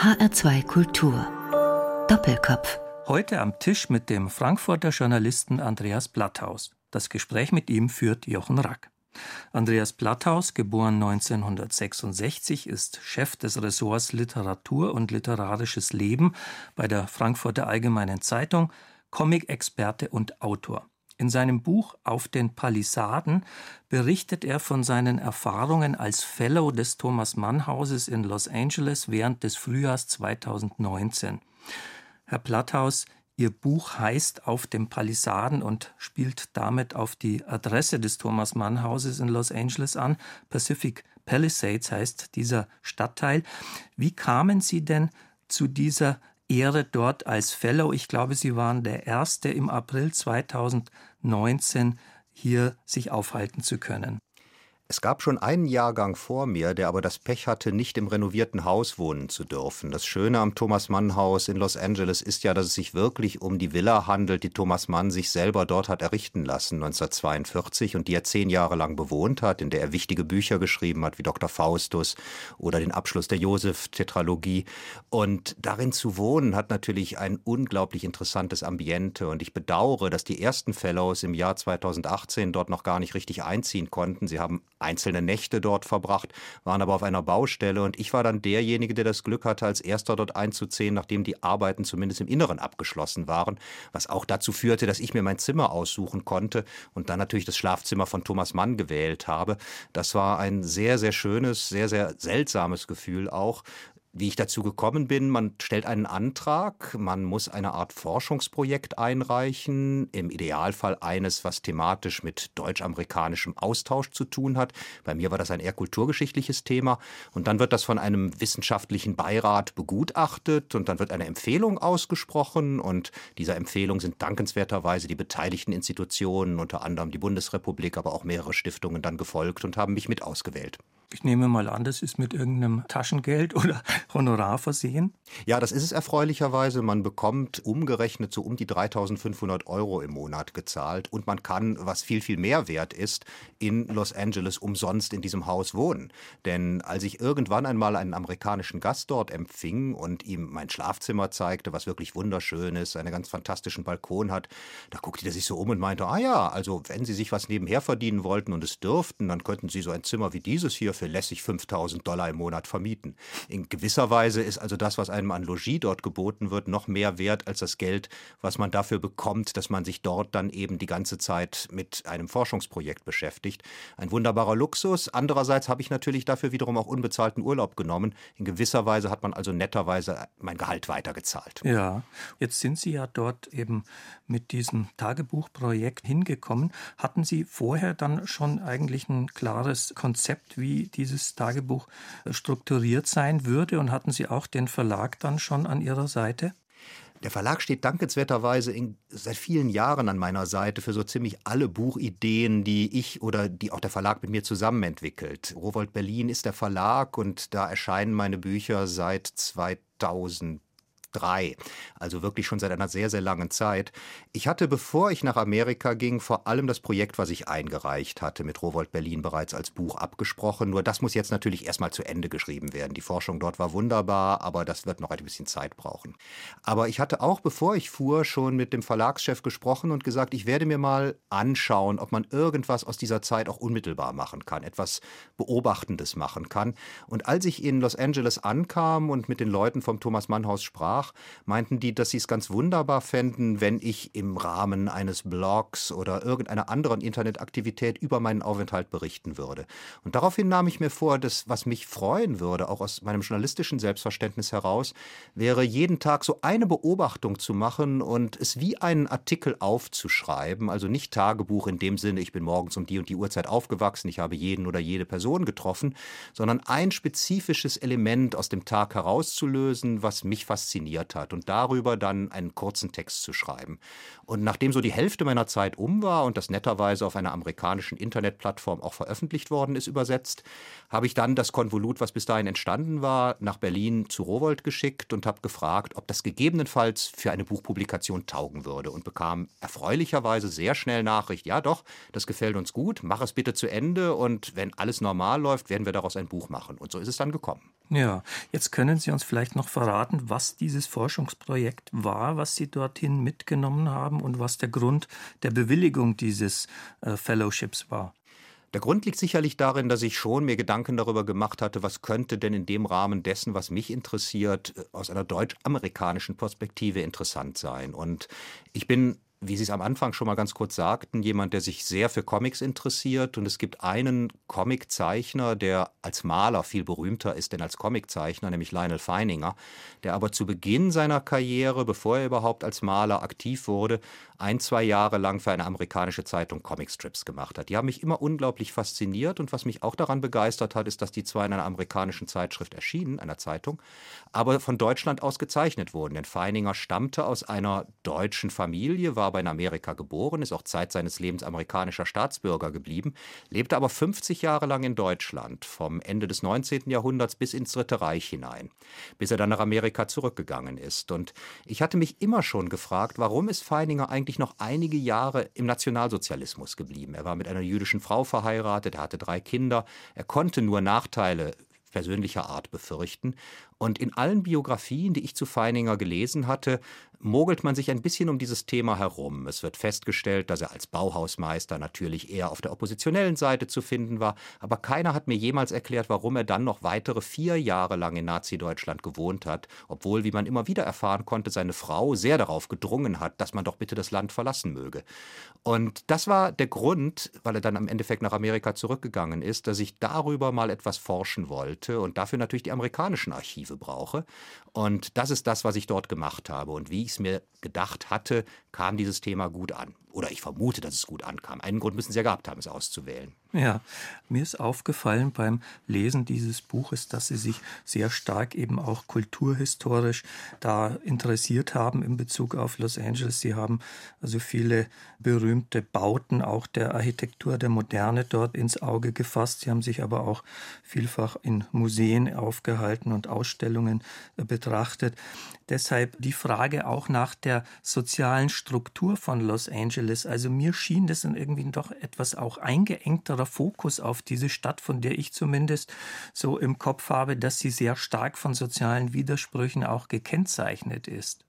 HR2 Kultur. Doppelkopf. Heute am Tisch mit dem Frankfurter Journalisten Andreas Blatthaus. Das Gespräch mit ihm führt Jochen Rack. Andreas Blatthaus, geboren 1966, ist Chef des Ressorts Literatur und literarisches Leben bei der Frankfurter Allgemeinen Zeitung, Comic-Experte und Autor. In seinem Buch Auf den Palisaden berichtet er von seinen Erfahrungen als Fellow des Thomas Mann Hauses in Los Angeles während des Frühjahrs 2019. Herr Platthaus, Ihr Buch heißt Auf den Palisaden und spielt damit auf die Adresse des Thomas Mann Hauses in Los Angeles an. Pacific Palisades heißt dieser Stadtteil. Wie kamen Sie denn zu dieser Ehre dort als Fellow. Ich glaube, Sie waren der Erste im April 2019 hier sich aufhalten zu können. Es gab schon einen Jahrgang vor mir, der aber das Pech hatte, nicht im renovierten Haus wohnen zu dürfen. Das Schöne am Thomas Mann Haus in Los Angeles ist ja, dass es sich wirklich um die Villa handelt, die Thomas Mann sich selber dort hat errichten lassen 1942 und die er zehn Jahre lang bewohnt hat, in der er wichtige Bücher geschrieben hat, wie Dr. Faustus oder den Abschluss der Josef-Tetralogie. Und darin zu wohnen hat natürlich ein unglaublich interessantes Ambiente und ich bedauere, dass die ersten Fellows im Jahr 2018 dort noch gar nicht richtig einziehen konnten. Sie haben einzelne Nächte dort verbracht, waren aber auf einer Baustelle und ich war dann derjenige, der das Glück hatte, als erster dort einzuziehen, nachdem die Arbeiten zumindest im Inneren abgeschlossen waren, was auch dazu führte, dass ich mir mein Zimmer aussuchen konnte und dann natürlich das Schlafzimmer von Thomas Mann gewählt habe. Das war ein sehr, sehr schönes, sehr, sehr seltsames Gefühl auch, wie ich dazu gekommen bin, man stellt einen Antrag, man muss eine Art Forschungsprojekt einreichen, im Idealfall eines, was thematisch mit deutsch-amerikanischem Austausch zu tun hat. Bei mir war das ein eher kulturgeschichtliches Thema. Und dann wird das von einem wissenschaftlichen Beirat begutachtet und dann wird eine Empfehlung ausgesprochen. Und dieser Empfehlung sind dankenswerterweise die beteiligten Institutionen, unter anderem die Bundesrepublik, aber auch mehrere Stiftungen dann gefolgt und haben mich mit ausgewählt. Ich nehme mal an, das ist mit irgendeinem Taschengeld oder Honorar versehen? Ja, das ist es erfreulicherweise. Man bekommt umgerechnet so um die 3500 Euro im Monat gezahlt und man kann, was viel, viel mehr wert ist, in Los Angeles umsonst in diesem Haus wohnen. Denn als ich irgendwann einmal einen amerikanischen Gast dort empfing und ihm mein Schlafzimmer zeigte, was wirklich wunderschön ist, einen ganz fantastischen Balkon hat, da guckte er sich so um und meinte, ah ja, also wenn Sie sich was nebenher verdienen wollten und es dürften, dann könnten Sie so ein Zimmer wie dieses hier für lässig 5000 Dollar im Monat vermieten. In gewisser Weise ist also das, was einem an Logis dort geboten wird, noch mehr wert als das Geld, was man dafür bekommt, dass man sich dort dann eben die ganze Zeit mit einem Forschungsprojekt beschäftigt. Ein wunderbarer Luxus. Andererseits habe ich natürlich dafür wiederum auch unbezahlten Urlaub genommen. In gewisser Weise hat man also netterweise mein Gehalt weitergezahlt. Ja, jetzt sind Sie ja dort eben mit diesem Tagebuchprojekt hingekommen. Hatten Sie vorher dann schon eigentlich ein klares Konzept, wie dieses Tagebuch strukturiert sein würde? Und hatten Sie auch den Verlag dann schon an Ihrer Seite? Der Verlag steht dankenswerterweise in, seit vielen Jahren an meiner Seite für so ziemlich alle Buchideen, die ich oder die auch der Verlag mit mir zusammen entwickelt. Rowold Berlin ist der Verlag und da erscheinen meine Bücher seit 2000 drei. Also wirklich schon seit einer sehr, sehr langen Zeit. Ich hatte, bevor ich nach Amerika ging, vor allem das Projekt, was ich eingereicht hatte, mit Rowold Berlin bereits als Buch abgesprochen. Nur das muss jetzt natürlich erstmal zu Ende geschrieben werden. Die Forschung dort war wunderbar, aber das wird noch ein bisschen Zeit brauchen. Aber ich hatte auch, bevor ich fuhr, schon mit dem Verlagschef gesprochen und gesagt, ich werde mir mal anschauen, ob man irgendwas aus dieser Zeit auch unmittelbar machen kann, etwas Beobachtendes machen kann. Und als ich in Los Angeles ankam und mit den Leuten vom Thomas Mann Haus sprach, sprach, meinten die, dass sie es ganz wunderbar fänden, wenn ich im Rahmen eines Blogs oder irgendeiner anderen Internetaktivität über meinen Aufenthalt berichten würde. Und daraufhin nahm ich mir vor, dass was mich freuen würde, auch aus meinem journalistischen Selbstverständnis heraus, wäre jeden Tag so eine Beobachtung zu machen und es wie einen Artikel aufzuschreiben, also nicht Tagebuch in dem Sinne, ich bin morgens um die und die Uhrzeit aufgewachsen, ich habe jeden oder jede Person getroffen, sondern ein spezifisches Element aus dem Tag herauszulösen, was mich fasziniert definiert hat und darüber dann einen kurzen Text zu schreiben. Und nachdem so die Hälfte meiner Zeit um war und das netterweise auf einer amerikanischen Internetplattform auch veröffentlicht worden ist, übersetzt, habe ich dann das Konvolut, was bis dahin entstanden war, nach Berlin zu Rowold geschickt und habe gefragt, ob das gegebenenfalls für eine Buchpublikation taugen würde und bekam erfreulicherweise sehr schnell Nachricht, ja doch, das gefällt uns gut, mach es bitte zu Ende und wenn alles normal läuft, werden wir daraus ein Buch machen. Und so ist es dann gekommen. Ja, jetzt können Sie uns vielleicht noch verraten, was dieses Forschungsprojekt war, was Sie dorthin mitgenommen haben und was der Grund der Bewilligung dieses äh, Fellowships war. Der Grund liegt sicherlich darin, dass ich schon mir Gedanken darüber gemacht hatte, was könnte denn in dem Rahmen dessen, was mich interessiert, äh, aus einer deutsch-amerikanischen Perspektive interessant sein. Und ich bin wie Sie es am Anfang schon mal ganz kurz sagten, jemand, der sich sehr für Comics interessiert. Und es gibt einen Comiczeichner, der als Maler viel berühmter ist denn als Comiczeichner, nämlich Lionel Feininger, der aber zu Beginn seiner Karriere, bevor er überhaupt als Maler aktiv wurde, ein, zwei Jahre lang für eine amerikanische Zeitung Comicstrips gemacht hat. Die haben mich immer unglaublich fasziniert und was mich auch daran begeistert hat, ist, dass die zwar in einer amerikanischen Zeitschrift erschienen, einer Zeitung, aber von Deutschland aus gezeichnet wurden. Denn Feininger stammte aus einer deutschen Familie, war aber in Amerika geboren, ist auch Zeit seines Lebens amerikanischer Staatsbürger geblieben, lebte aber 50 Jahre lang in Deutschland, vom Ende des 19. Jahrhunderts bis ins Dritte Reich hinein, bis er dann nach Amerika zurückgegangen ist. Und ich hatte mich immer schon gefragt, warum ist Feininger eigentlich noch einige Jahre im Nationalsozialismus geblieben. Er war mit einer jüdischen Frau verheiratet, er hatte drei Kinder, er konnte nur Nachteile persönlicher Art befürchten. Und in allen Biografien, die ich zu Feininger gelesen hatte, mogelt man sich ein bisschen um dieses Thema herum. Es wird festgestellt, dass er als Bauhausmeister natürlich eher auf der oppositionellen Seite zu finden war, aber keiner hat mir jemals erklärt, warum er dann noch weitere vier Jahre lang in Nazi-Deutschland gewohnt hat, obwohl, wie man immer wieder erfahren konnte, seine Frau sehr darauf gedrungen hat, dass man doch bitte das Land verlassen möge. Und das war der Grund, weil er dann am Endeffekt nach Amerika zurückgegangen ist, dass ich darüber mal etwas forschen wollte und dafür natürlich die amerikanischen Archive brauche. Und das ist das, was ich dort gemacht habe. Und wie ich es mir gedacht hatte, kam dieses Thema gut an. Oder ich vermute, dass es gut ankam. Einen Grund müssen Sie ja gehabt haben, es auszuwählen. Ja, mir ist aufgefallen beim Lesen dieses Buches, dass Sie sich sehr stark eben auch kulturhistorisch da interessiert haben in Bezug auf Los Angeles. Sie haben also viele berühmte Bauten auch der Architektur der Moderne dort ins Auge gefasst. Sie haben sich aber auch vielfach in Museen aufgehalten und Ausstellungen betrachtet. Deshalb die Frage auch nach der sozialen Struktur von Los Angeles. Also mir schien das dann irgendwie doch etwas auch eingeengterer Fokus auf diese Stadt, von der ich zumindest so im Kopf habe, dass sie sehr stark von sozialen Widersprüchen auch gekennzeichnet ist.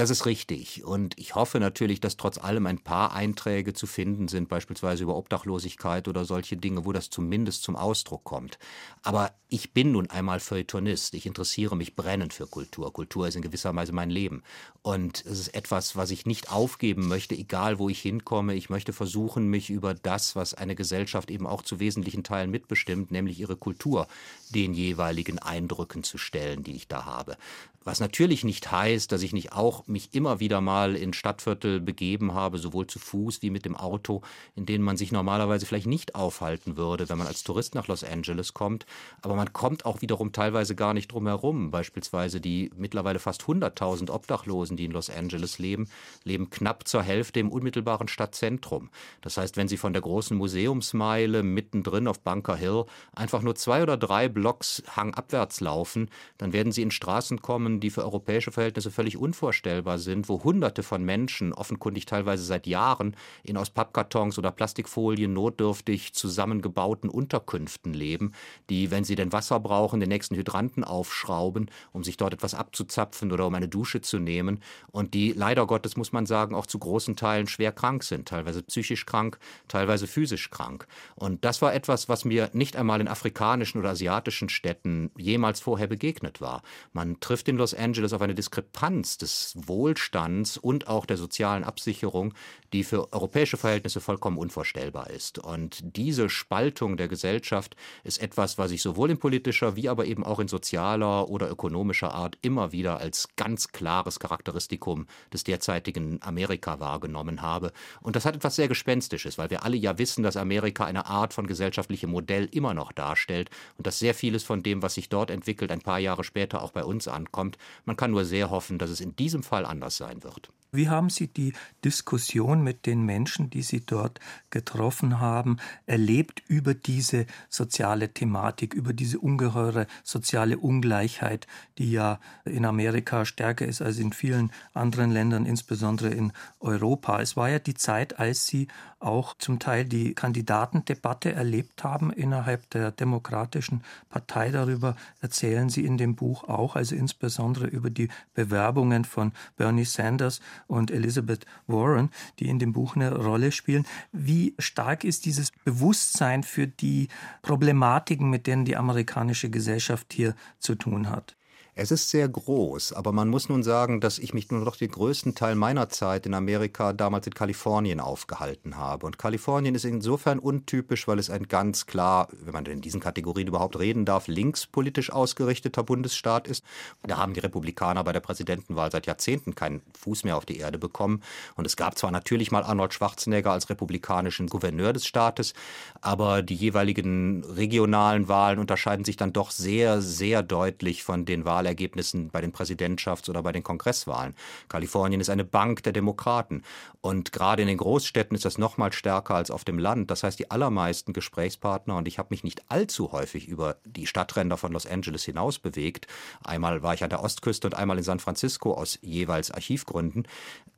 Das ist richtig. Und ich hoffe natürlich, dass trotz allem ein paar Einträge zu finden sind, beispielsweise über Obdachlosigkeit oder solche Dinge, wo das zumindest zum Ausdruck kommt. Aber ich bin nun einmal Feuilletonist. Ich interessiere mich brennend für Kultur. Kultur ist in gewisser Weise mein Leben. Und es ist etwas, was ich nicht aufgeben möchte, egal wo ich hinkomme. Ich möchte versuchen, mich über das, was eine Gesellschaft eben auch zu wesentlichen Teilen mitbestimmt, nämlich ihre Kultur, den jeweiligen Eindrücken zu stellen, die ich da habe. Was natürlich nicht heißt, dass ich nicht auch mich immer wieder mal in Stadtviertel begeben habe, sowohl zu Fuß wie mit dem Auto, in denen man sich normalerweise vielleicht nicht aufhalten würde, wenn man als Tourist nach Los Angeles kommt. Aber man kommt auch wiederum teilweise gar nicht drum herum. Beispielsweise die mittlerweile fast 100.000 Obdachlosen, die in Los Angeles leben, leben knapp zur Hälfte im unmittelbaren Stadtzentrum. Das heißt, wenn Sie von der großen Museumsmeile mittendrin auf Bunker Hill einfach nur zwei oder drei Blocks hangabwärts laufen, dann werden Sie in Straßen kommen, die für europäische Verhältnisse völlig unvorstellbar sind, wo Hunderte von Menschen, offenkundig teilweise seit Jahren, in aus Pappkartons oder Plastikfolien notdürftig zusammengebauten Unterkünften leben, die, wenn sie denn Wasser brauchen, den nächsten Hydranten aufschrauben, um sich dort etwas abzuzapfen oder um eine Dusche zu nehmen und die leider Gottes, muss man sagen, auch zu großen Teilen schwer krank sind, teilweise psychisch krank, teilweise physisch krank. Und das war etwas, was mir nicht einmal in afrikanischen oder asiatischen Städten jemals vorher begegnet war. Man trifft in Los Angeles auf eine Diskrepanz des Wohlstands und auch der sozialen Absicherung, die für europäische Verhältnisse vollkommen unvorstellbar ist. Und diese Spaltung der Gesellschaft ist etwas, was ich sowohl in politischer wie aber eben auch in sozialer oder ökonomischer Art immer wieder als ganz klares Charakteristikum des derzeitigen Amerika wahrgenommen habe. Und das hat etwas sehr Gespenstisches, weil wir alle ja wissen, dass Amerika eine Art von gesellschaftlichem Modell immer noch darstellt und dass sehr vieles von dem, was sich dort entwickelt, ein paar Jahre später auch bei uns ankommt kommt. Man kann nur sehr hoffen, dass es in diesem Fall anders sein wird. Wie haben Sie die Diskussion mit den Menschen, die Sie dort getroffen haben, erlebt über diese soziale Thematik, über diese ungeheure soziale Ungleichheit, die ja in Amerika stärker ist als in vielen anderen Ländern, insbesondere in Europa? Es war ja die Zeit, als Sie auch zum Teil die Kandidatendebatte erlebt haben innerhalb der Demokratischen Partei. Darüber erzählen Sie in dem Buch auch, also insbesondere über die Bewerbungen von Bernie Sanders und Elizabeth Warren, die in dem Buch eine Rolle spielen. Wie stark ist dieses Bewusstsein für die Problematiken, mit denen die amerikanische Gesellschaft hier zu tun hat? Es ist sehr groß, aber man muss nun sagen, dass ich mich nur noch den größten Teil meiner Zeit in Amerika damals in Kalifornien aufgehalten habe. Und Kalifornien ist insofern untypisch, weil es ein ganz klar, wenn man in diesen Kategorien überhaupt reden darf, linkspolitisch ausgerichteter Bundesstaat ist. Da haben die Republikaner bei der Präsidentenwahl seit Jahrzehnten keinen Fuß mehr auf die Erde bekommen. Und es gab zwar natürlich mal Arnold Schwarzenegger als republikanischen Gouverneur des Staates, aber die jeweiligen regionalen Wahlen unterscheiden sich dann doch sehr, sehr deutlich von den Wahlen Wahlergebnissen bei den Präsidentschafts- oder bei den Kongresswahlen. Kalifornien ist eine Bank der Demokraten. Und gerade in den Großstädten ist das noch mal stärker als auf dem Land. Das heißt, die allermeisten Gesprächspartner, und ich habe mich nicht allzu häufig über die Stadtränder von Los Angeles hinaus bewegt. Einmal war ich an der Ostküste und einmal in San Francisco aus jeweils Archivgründen.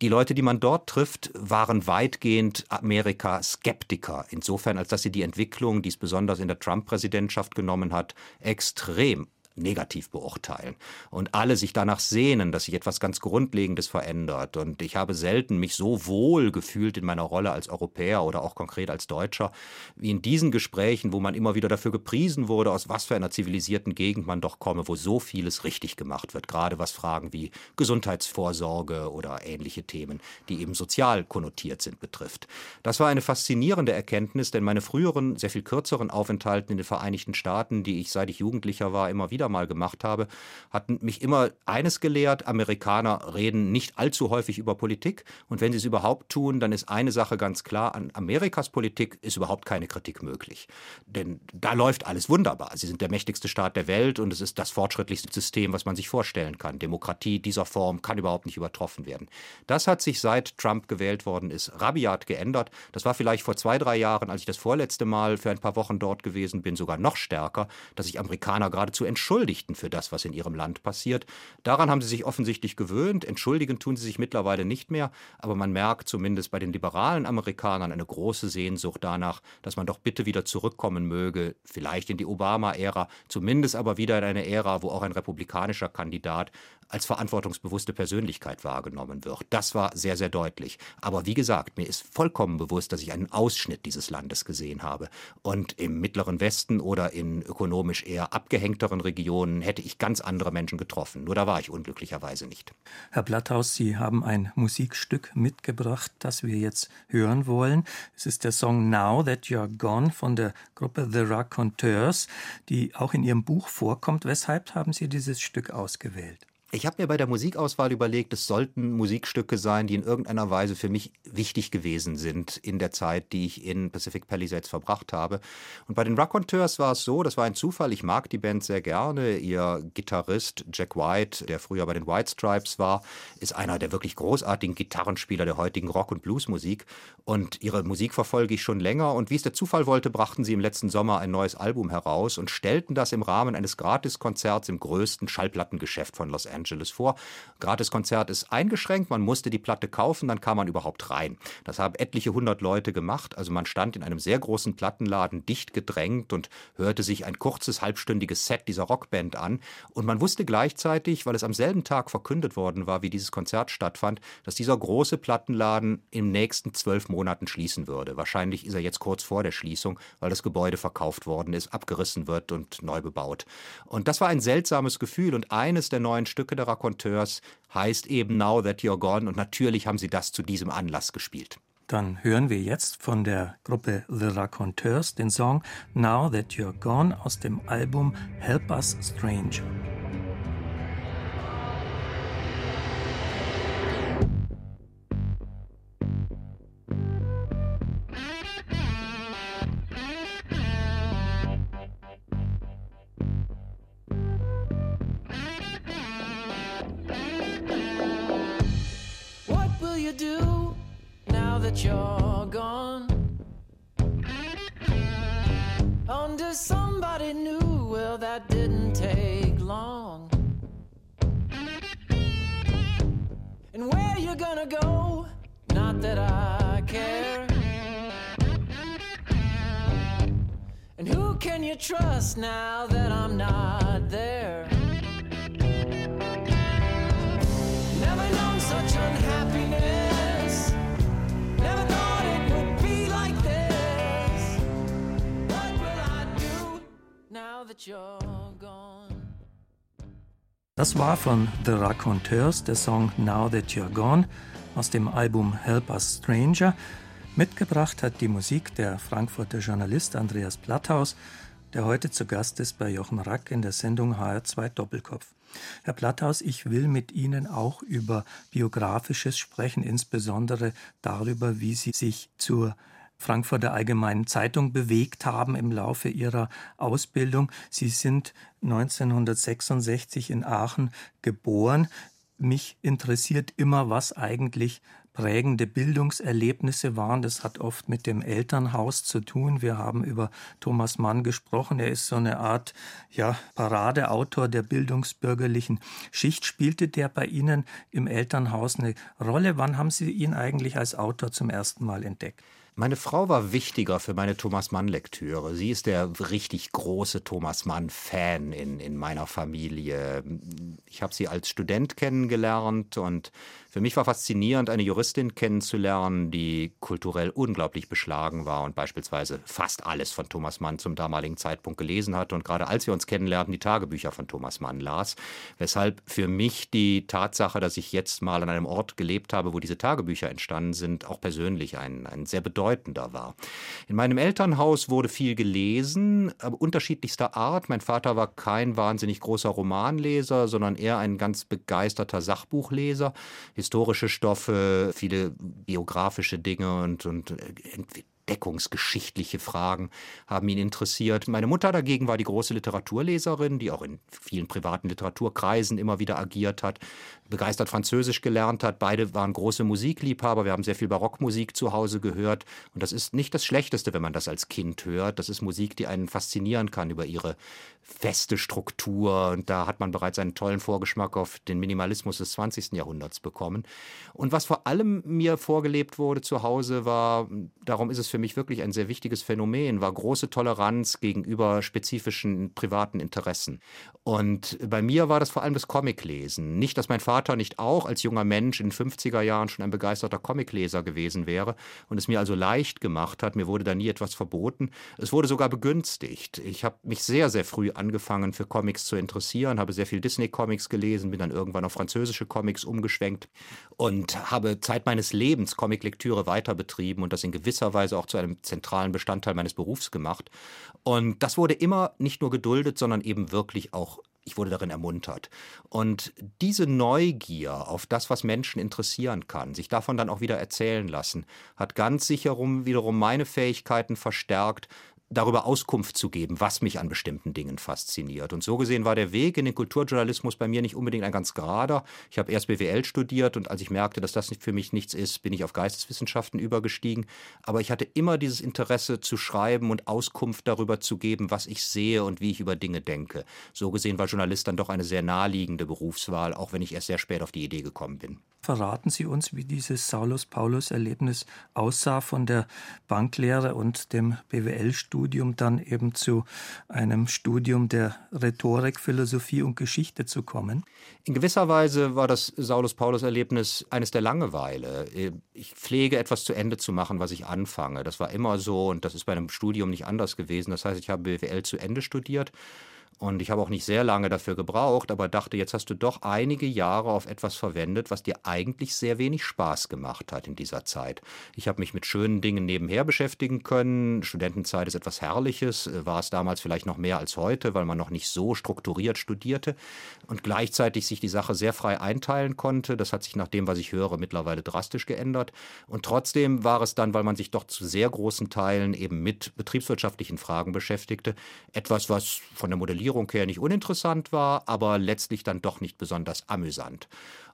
Die Leute, die man dort trifft, waren weitgehend Amerika-Skeptiker. Insofern, als dass sie die Entwicklung, die es besonders in der Trump-Präsidentschaft genommen hat, extrem negativ beurteilen und alle sich danach sehnen, dass sich etwas ganz Grundlegendes verändert. Und ich habe selten mich so wohl gefühlt in meiner Rolle als Europäer oder auch konkret als Deutscher, wie in diesen Gesprächen, wo man immer wieder dafür gepriesen wurde, aus was für einer zivilisierten Gegend man doch komme, wo so vieles richtig gemacht wird, gerade was Fragen wie Gesundheitsvorsorge oder ähnliche Themen, die eben sozial konnotiert sind, betrifft. Das war eine faszinierende Erkenntnis, denn meine früheren, sehr viel kürzeren Aufenthalten in den Vereinigten Staaten, die ich seit ich Jugendlicher war, immer wieder wieder mal gemacht habe, hat mich immer eines gelehrt, Amerikaner reden nicht allzu häufig über Politik und wenn sie es überhaupt tun, dann ist eine Sache ganz klar, an Amerikas Politik ist überhaupt keine Kritik möglich. Denn da läuft alles wunderbar. Sie sind der mächtigste Staat der Welt und es ist das fortschrittlichste System, was man sich vorstellen kann. Demokratie dieser Form kann überhaupt nicht übertroffen werden. Das hat sich seit Trump gewählt worden ist rabiat geändert. Das war vielleicht vor zwei, drei Jahren, als ich das vorletzte Mal für ein paar Wochen dort gewesen bin, sogar noch stärker, dass sich Amerikaner geradezu entschuldigen entschuldigten für das, was in ihrem Land passiert. Daran haben sie sich offensichtlich gewöhnt. Entschuldigen tun sie sich mittlerweile nicht mehr. Aber man merkt zumindest bei den liberalen Amerikanern eine große Sehnsucht danach, dass man doch bitte wieder zurückkommen möge, vielleicht in die Obama-Ära, zumindest aber wieder in eine Ära, wo auch ein republikanischer Kandidat als verantwortungsbewusste Persönlichkeit wahrgenommen wird. Das war sehr, sehr deutlich. Aber wie gesagt, mir ist vollkommen bewusst, dass ich einen Ausschnitt dieses Landes gesehen habe. Und im mittleren Westen oder in ökonomisch eher abgehängteren Regionen hätte ich ganz andere Menschen getroffen. Nur da war ich unglücklicherweise nicht. Herr Blatthaus, Sie haben ein Musikstück mitgebracht, das wir jetzt hören wollen. Es ist der Song Now That You're Gone von der Gruppe The Raconteurs, die auch in Ihrem Buch vorkommt. Weshalb haben Sie dieses Stück ausgewählt? Ich habe mir bei der Musikauswahl überlegt, es sollten Musikstücke sein, die in irgendeiner Weise für mich wichtig gewesen sind in der Zeit, die ich in Pacific Palisades verbracht habe. Und bei den Raconteurs war es so, das war ein Zufall, ich mag die Band sehr gerne. Ihr Gitarrist Jack White, der früher bei den White Stripes war, ist einer der wirklich großartigen Gitarrenspieler der heutigen Rock- und Bluesmusik. Und ihre Musik verfolge ich schon länger. Und wie es der Zufall wollte, brachten sie im letzten Sommer ein neues Album heraus und stellten das im Rahmen eines Gratiskonzerts im größten Schallplattengeschäft von Los Angeles Angeles vor. Gratiskonzert ist eingeschränkt, man musste die Platte kaufen, dann kam man überhaupt rein. Das haben etliche hundert Leute gemacht, also man stand in einem sehr großen Plattenladen dicht gedrängt und hörte sich ein kurzes halbstündiges Set dieser Rockband an und man wusste gleichzeitig, weil es am selben Tag verkündet worden war, wie dieses Konzert stattfand, dass dieser große Plattenladen im nächsten zwölf Monaten schließen würde. Wahrscheinlich ist er jetzt kurz vor der Schließung, weil das Gebäude verkauft worden ist, abgerissen wird und neu bebaut. Und das war ein seltsames Gefühl und eines der neuen Stücke Stücke der Raconteurs heißt eben Now That You're Gone und natürlich haben sie das zu diesem Anlass gespielt. Dann hören wir jetzt von der Gruppe The Raconteurs den Song Now That You're Gone aus dem Album Help Us Stranger. Gonna go? Not that I care. And who can you trust now that I'm not there? Never known such unhappiness. Never thought it would be like this. What will I do now that you're? Das war von The Raconteurs der Song Now That You're Gone aus dem Album Help Us Stranger. Mitgebracht hat die Musik der Frankfurter Journalist Andreas Platthaus, der heute zu Gast ist bei Jochen Rack in der Sendung HR2 Doppelkopf. Herr Platthaus, ich will mit Ihnen auch über Biografisches sprechen, insbesondere darüber, wie Sie sich zur Frankfurter Allgemeinen Zeitung bewegt haben im Laufe Ihrer Ausbildung. Sie sind 1966 in Aachen geboren. Mich interessiert immer, was eigentlich prägende Bildungserlebnisse waren. Das hat oft mit dem Elternhaus zu tun. Wir haben über Thomas Mann gesprochen. Er ist so eine Art ja, Paradeautor der bildungsbürgerlichen Schicht. Spielte der bei Ihnen im Elternhaus eine Rolle? Wann haben Sie ihn eigentlich als Autor zum ersten Mal entdeckt? Meine Frau war wichtiger für meine Thomas Mann-Lektüre. Sie ist der richtig große Thomas Mann-Fan in, in meiner Familie. Ich habe sie als Student kennengelernt und für mich war faszinierend, eine Juristin kennenzulernen, die kulturell unglaublich beschlagen war und beispielsweise fast alles von Thomas Mann zum damaligen Zeitpunkt gelesen hatte und gerade als wir uns kennenlernten, die Tagebücher von Thomas Mann las. Weshalb für mich die Tatsache, dass ich jetzt mal an einem Ort gelebt habe, wo diese Tagebücher entstanden sind, auch persönlich ein, ein sehr bedeutender war. In meinem Elternhaus wurde viel gelesen, aber unterschiedlichster Art. Mein Vater war kein wahnsinnig großer Romanleser, sondern eher ein ganz begeisterter Sachbuchleser historische Stoffe, viele biografische Dinge und, und äh, entdeckungsgeschichtliche Fragen haben ihn interessiert. Meine Mutter dagegen war die große Literaturleserin, die auch in vielen privaten Literaturkreisen immer wieder agiert hat begeistert Französisch gelernt hat. Beide waren große Musikliebhaber. Wir haben sehr viel Barockmusik zu Hause gehört. Und das ist nicht das Schlechteste, wenn man das als Kind hört. Das ist Musik, die einen faszinieren kann über ihre feste Struktur. Und da hat man bereits einen tollen Vorgeschmack auf den Minimalismus des 20. Jahrhunderts bekommen. Und was vor allem mir vorgelebt wurde zu Hause, war, darum ist es für mich wirklich ein sehr wichtiges Phänomen, war große Toleranz gegenüber spezifischen privaten Interessen. Und bei mir war das vor allem das Comiclesen. Nicht, dass mein Vater nicht auch als junger Mensch in den 50er Jahren schon ein begeisterter Comicleser gewesen wäre und es mir also leicht gemacht hat. Mir wurde da nie etwas verboten. Es wurde sogar begünstigt. Ich habe mich sehr, sehr früh angefangen, für Comics zu interessieren, habe sehr viel Disney-Comics gelesen, bin dann irgendwann auf französische Comics umgeschwenkt und habe Zeit meines Lebens Comiclektüre weiter betrieben und das in gewisser Weise auch zu einem zentralen Bestandteil meines Berufs gemacht. Und das wurde immer nicht nur geduldet, sondern eben wirklich auch ich wurde darin ermuntert. Und diese Neugier auf das, was Menschen interessieren kann, sich davon dann auch wieder erzählen lassen, hat ganz sicher wiederum meine Fähigkeiten verstärkt, darüber Auskunft zu geben, was mich an bestimmten Dingen fasziniert. Und so gesehen war der Weg in den Kulturjournalismus bei mir nicht unbedingt ein ganz gerader. Ich habe erst BWL studiert und als ich merkte, dass das für mich nichts ist, bin ich auf Geisteswissenschaften übergestiegen. Aber ich hatte immer dieses Interesse zu schreiben und Auskunft darüber zu geben, was ich sehe und wie ich über Dinge denke. So gesehen war Journalist dann doch eine sehr naheliegende Berufswahl, auch wenn ich erst sehr spät auf die Idee gekommen bin. Verraten Sie uns, wie dieses Saulus-Paulus-Erlebnis aussah von der Banklehre und dem BWL-Studium dann eben zu einem Studium der Rhetorik, Philosophie und Geschichte zu kommen? In gewisser Weise war das Saulus-Paulus-Erlebnis eines der Langeweile. Ich pflege etwas zu Ende zu machen, was ich anfange. Das war immer so und das ist bei einem Studium nicht anders gewesen. Das heißt, ich habe BWL zu Ende studiert und ich habe auch nicht sehr lange dafür gebraucht, aber dachte, jetzt hast du doch einige Jahre auf etwas verwendet, was dir eigentlich sehr wenig Spaß gemacht hat in dieser Zeit. Ich habe mich mit schönen Dingen nebenher beschäftigen können. Studentenzeit ist etwas Herrliches, äh, war es damals vielleicht noch mehr als heute, weil man noch nicht so strukturiert studierte und gleichzeitig sich die Sache sehr frei einteilen konnte. Das hat sich nach dem, was ich höre, mittlerweile drastisch geändert. Und trotzdem war es dann, weil man sich doch zu sehr großen Teilen eben mit betriebswirtschaftlichen Fragen beschäftigte, etwas, was von der Modellierung Inszenierung her nicht uninteressant war, aber letztlich dann doch nicht besonders amüsant.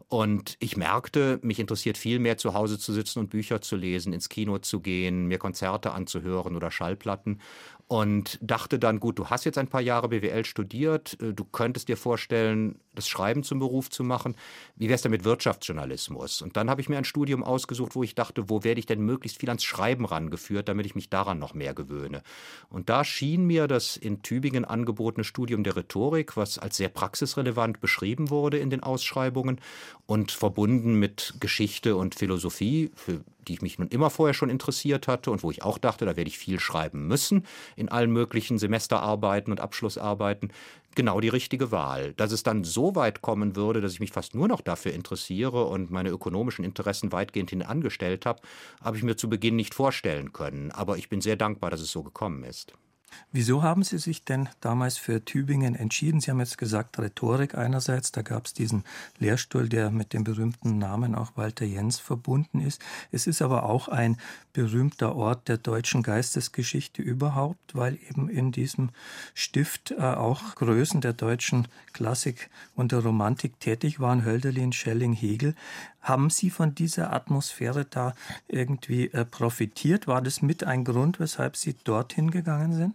Und ich merkte, mich interessiert viel mehr zu Hause zu sitzen und Bücher zu lesen, ins Kino zu gehen, mir Konzerte anzuhören oder Schallplatten und dachte dann, gut, du hast jetzt ein paar Jahre BWL studiert, äh, du könntest dir vorstellen, das Schreiben zum Beruf zu machen. Wie wäre es denn mit Wirtschaftsjournalismus? Und dann habe ich mir ein Studium ausgesucht, wo ich dachte, wo werde ich denn möglichst viel ans Schreiben rangeführt, damit ich mich daran noch mehr gewöhne. Und da schien mir das in Tübingen angebotene Studium der Rhetorik, was als sehr praxisrelevant beschrieben wurde in den Ausschreibungen und verbunden mit Geschichte und Philosophie, für die ich mich nun immer vorher schon interessiert hatte und wo ich auch dachte, da werde ich viel schreiben müssen in allen möglichen Semesterarbeiten und Abschlussarbeiten, genau die richtige Wahl. Dass es dann so weit kommen würde, dass ich mich fast nur noch dafür interessiere und meine ökonomischen Interessen weitgehend hin angestellt habe, habe ich mir zu Beginn nicht vorstellen können. Aber ich bin sehr dankbar, dass es so gekommen ist. Wieso haben Sie sich denn damals für Tübingen entschieden? Sie haben jetzt gesagt, Rhetorik einerseits, da gab es diesen Lehrstuhl, der mit dem berühmten Namen auch Walter Jens verbunden ist. Es ist aber auch ein berühmter Ort der deutschen Geistesgeschichte überhaupt, weil eben in diesem Stift äh, auch Größen der deutschen Klassik und der Romantik tätig waren, Hölderlin, Schelling, Hegel. Haben Sie von dieser Atmosphäre da irgendwie äh, profitiert? War das mit ein Grund, weshalb Sie dorthin gegangen sind?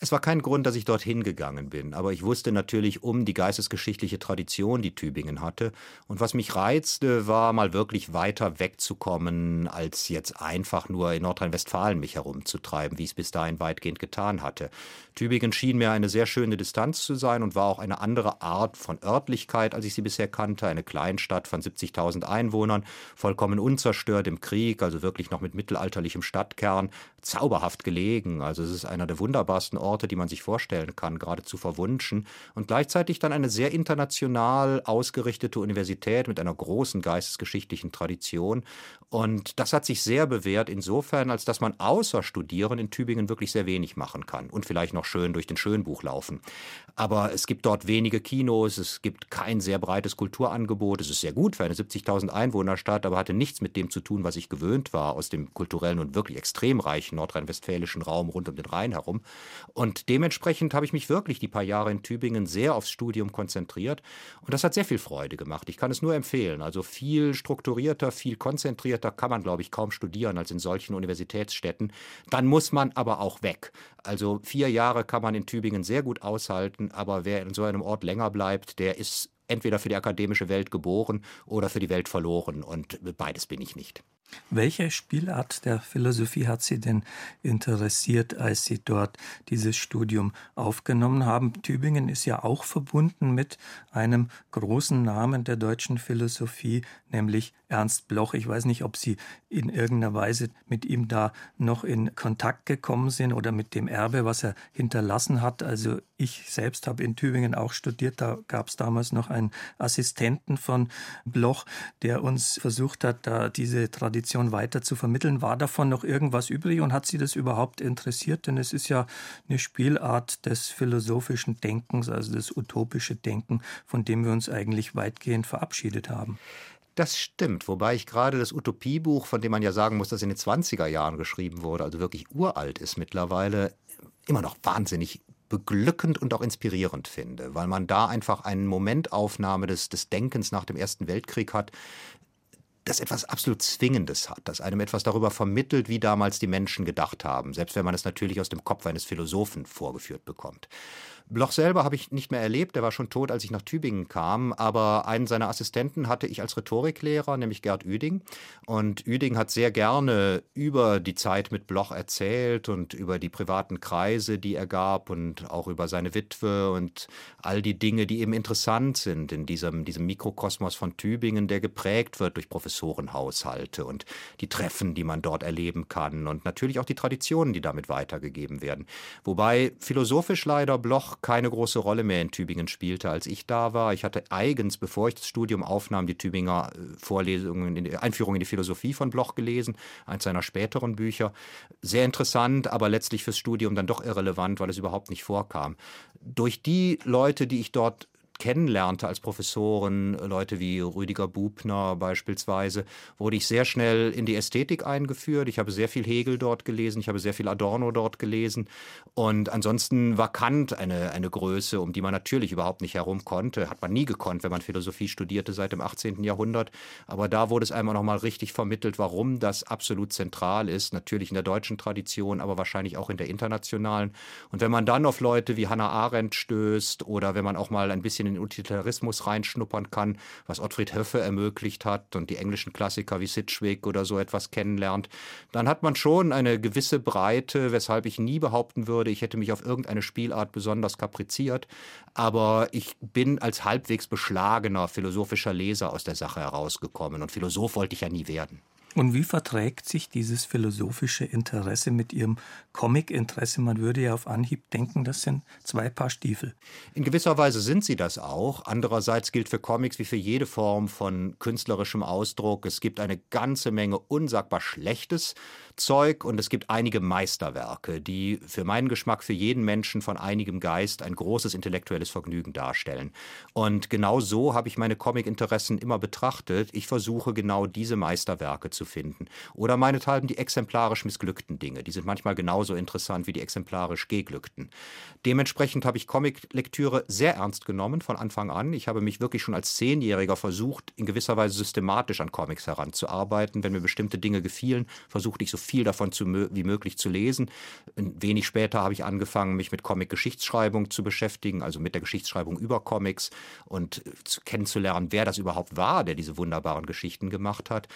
Es war kein Grund, dass ich dorthin gegangen bin, aber ich wusste natürlich um die geistesgeschichtliche Tradition, die Tübingen hatte. Und was mich reizte, war mal wirklich weiter wegzukommen, als jetzt einfach nur in Nordrhein-Westfalen mich herumzutreiben, wie ich es bis dahin weitgehend getan hatte. Tübingen schien mir eine sehr schöne Distanz zu sein und war auch eine andere Art von Örtlichkeit, als ich sie bisher kannte. Eine Kleinstadt von 70.000 Einwohnern, vollkommen unzerstört im Krieg, also wirklich noch mit mittelalterlichem Stadtkern, zauberhaft gelegen. Also es ist einer der wunderbarsten Orte, die man sich vorstellen kann, geradezu verwunschen. Und gleichzeitig dann eine sehr international ausgerichtete Universität mit einer großen geistesgeschichtlichen Tradition. Und das hat sich sehr bewährt insofern, als dass man außer Studieren in Tübingen wirklich sehr wenig machen kann und vielleicht noch schön durch den Schönbuch laufen. Aber es gibt dort wenige Kinos, es gibt kein sehr breites Kulturangebot. Es ist sehr gut für eine 70.000 Einwohnerstadt, aber hatte nichts mit dem zu tun, was ich gewöhnt war aus dem kulturellen und wirklich extrem reichen nordrhein-westfälischen Raum rund um den Rhein herum. Und dementsprechend habe ich mich wirklich die paar Jahre in Tübingen sehr aufs Studium konzentriert. Und das hat sehr viel Freude gemacht. Ich kann es nur empfehlen. Also viel strukturierter, viel konzentrierter kann man, glaube ich, kaum studieren als in solchen Universitätsstädten. Dann muss man aber auch weg. Also vier Jahre kann man in Tübingen sehr gut aushalten, aber wer in so einem Ort länger bleibt, der ist entweder für die akademische Welt geboren oder für die Welt verloren. Und beides bin ich nicht. Welche Spielart der Philosophie hat Sie denn interessiert, als Sie dort dieses Studium aufgenommen haben? Tübingen ist ja auch verbunden mit einem großen Namen der deutschen Philosophie, nämlich Ernst Bloch. Ich weiß nicht, ob Sie in irgendeiner Weise mit ihm da noch in Kontakt gekommen sind oder mit dem Erbe, was er hinterlassen hat. Also ich selbst habe in Tübingen auch studiert. Da gab es damals noch einen Assistenten von Bloch, der uns versucht hat, da diese Tradition weiter zu vermitteln. War davon noch irgendwas übrig und hat Sie das überhaupt interessiert? Denn es ist ja eine Spielart des philosophischen Denkens, also das utopische Denken, von dem wir uns eigentlich weitgehend verabschiedet haben. Das stimmt, wobei ich gerade das Utopiebuch, von dem man ja sagen muss, dass in den 20er Jahren geschrieben wurde, also wirklich uralt ist mittlerweile, immer noch wahnsinnig beglückend und auch inspirierend finde, weil man da einfach eine Momentaufnahme des, des Denkens nach dem Ersten Weltkrieg hat, das etwas absolut Zwingendes hat, das einem etwas darüber vermittelt, wie damals die Menschen gedacht haben, selbst wenn man es natürlich aus dem Kopf eines Philosophen vorgeführt bekommt. Bloch selber habe ich nicht mehr erlebt, der war schon tot, als ich nach Tübingen kam, aber einen seiner Assistenten hatte ich als Rhetoriklehrer, nämlich Gerd Üding. Und Üding hat sehr gerne über die Zeit mit Bloch erzählt und über die privaten Kreise, die er gab und auch über seine Witwe und all die Dinge, die eben interessant sind in diesem, diesem Mikrokosmos von Tübingen, der geprägt wird durch Professorenhaushalte und die Treffen, die man dort erleben kann und natürlich auch die Traditionen, die damit weitergegeben werden. Wobei philosophisch leider Bloch keine große Rolle mehr in Tübingen spielte, als ich da war. Ich hatte eigens, bevor ich das Studium aufnahm, die Tübinger äh, Vorlesungen, in Einführung in die Philosophie von Bloch gelesen, eins seiner späteren Bücher. Sehr interessant, aber letztlich fürs Studium dann doch irrelevant, weil es überhaupt nicht vorkam. Durch die Leute, die ich dort kennenlernte als Professoren, Leute wie Rüdiger Bubner beispielsweise, wurde ich sehr schnell in die Ästhetik eingeführt. Ich habe sehr viel Hegel dort gelesen, ich habe sehr viel Adorno dort gelesen. Und ansonsten war Kant eine, eine Größe, um die man natürlich überhaupt nicht herum konnte. Hat man nie gekonnt, wenn man Philosophie studierte seit dem 18. Jahrhundert. Aber da wurde es einmal noch mal richtig vermittelt, warum das absolut zentral ist. Natürlich in der deutschen Tradition, aber wahrscheinlich auch in der internationalen. Und wenn man dann auf Leute wie Hannah Arendt stößt oder wenn man auch mal ein bisschen den Utilitarismus reinschnuppern kann, was Ottfried Höffe ermöglicht hat und die englischen Klassiker wie Sidgwick oder so etwas kennenlernt, dann hat man schon eine gewisse Breite, weshalb ich nie behaupten würde, ich hätte mich auf irgendeine Spielart besonders kapriziert. Aber ich bin als halbwegs beschlagener philosophischer Leser aus der Sache herausgekommen. Und Philosoph wollte ich ja nie werden. Und wie verträgt sich dieses philosophische Interesse mit Ihrem Comic-Interesse? Man würde ja auf Anhieb denken, das sind zwei Paar Stiefel. In gewisser Weise sind sie das auch. Andererseits gilt für Comics wie für jede Form von künstlerischem Ausdruck, es gibt eine ganze Menge unsagbar Schlechtes Zeug und es gibt einige Meisterwerke, die für meinen Geschmack für jeden Menschen von einigem Geist ein großes intellektuelles Vergnügen darstellen. Und genau so habe ich meine Comic-Interessen immer betrachtet. Ich versuche genau diese Meisterwerke zu finden. Oder meinethalben die exemplarisch missglückten Dinge. Die sind manchmal genauso interessant wie die exemplarisch geglückten. Dementsprechend habe ich Comic-Lektüre sehr ernst genommen von Anfang an. Ich habe mich wirklich schon als Zehnjähriger versucht, in gewisser Weise systematisch an Comics heranzuarbeiten. Wenn mir bestimmte Dinge gefielen, versuchte ich so viel davon zu, wie möglich zu lesen. Wenig später habe ich angefangen, mich mit Comic-Geschichtsschreibung zu beschäftigen, also mit der Geschichtsschreibung über Comics und kennenzulernen, wer das überhaupt war, der diese wunderbaren Geschichten gemacht hat.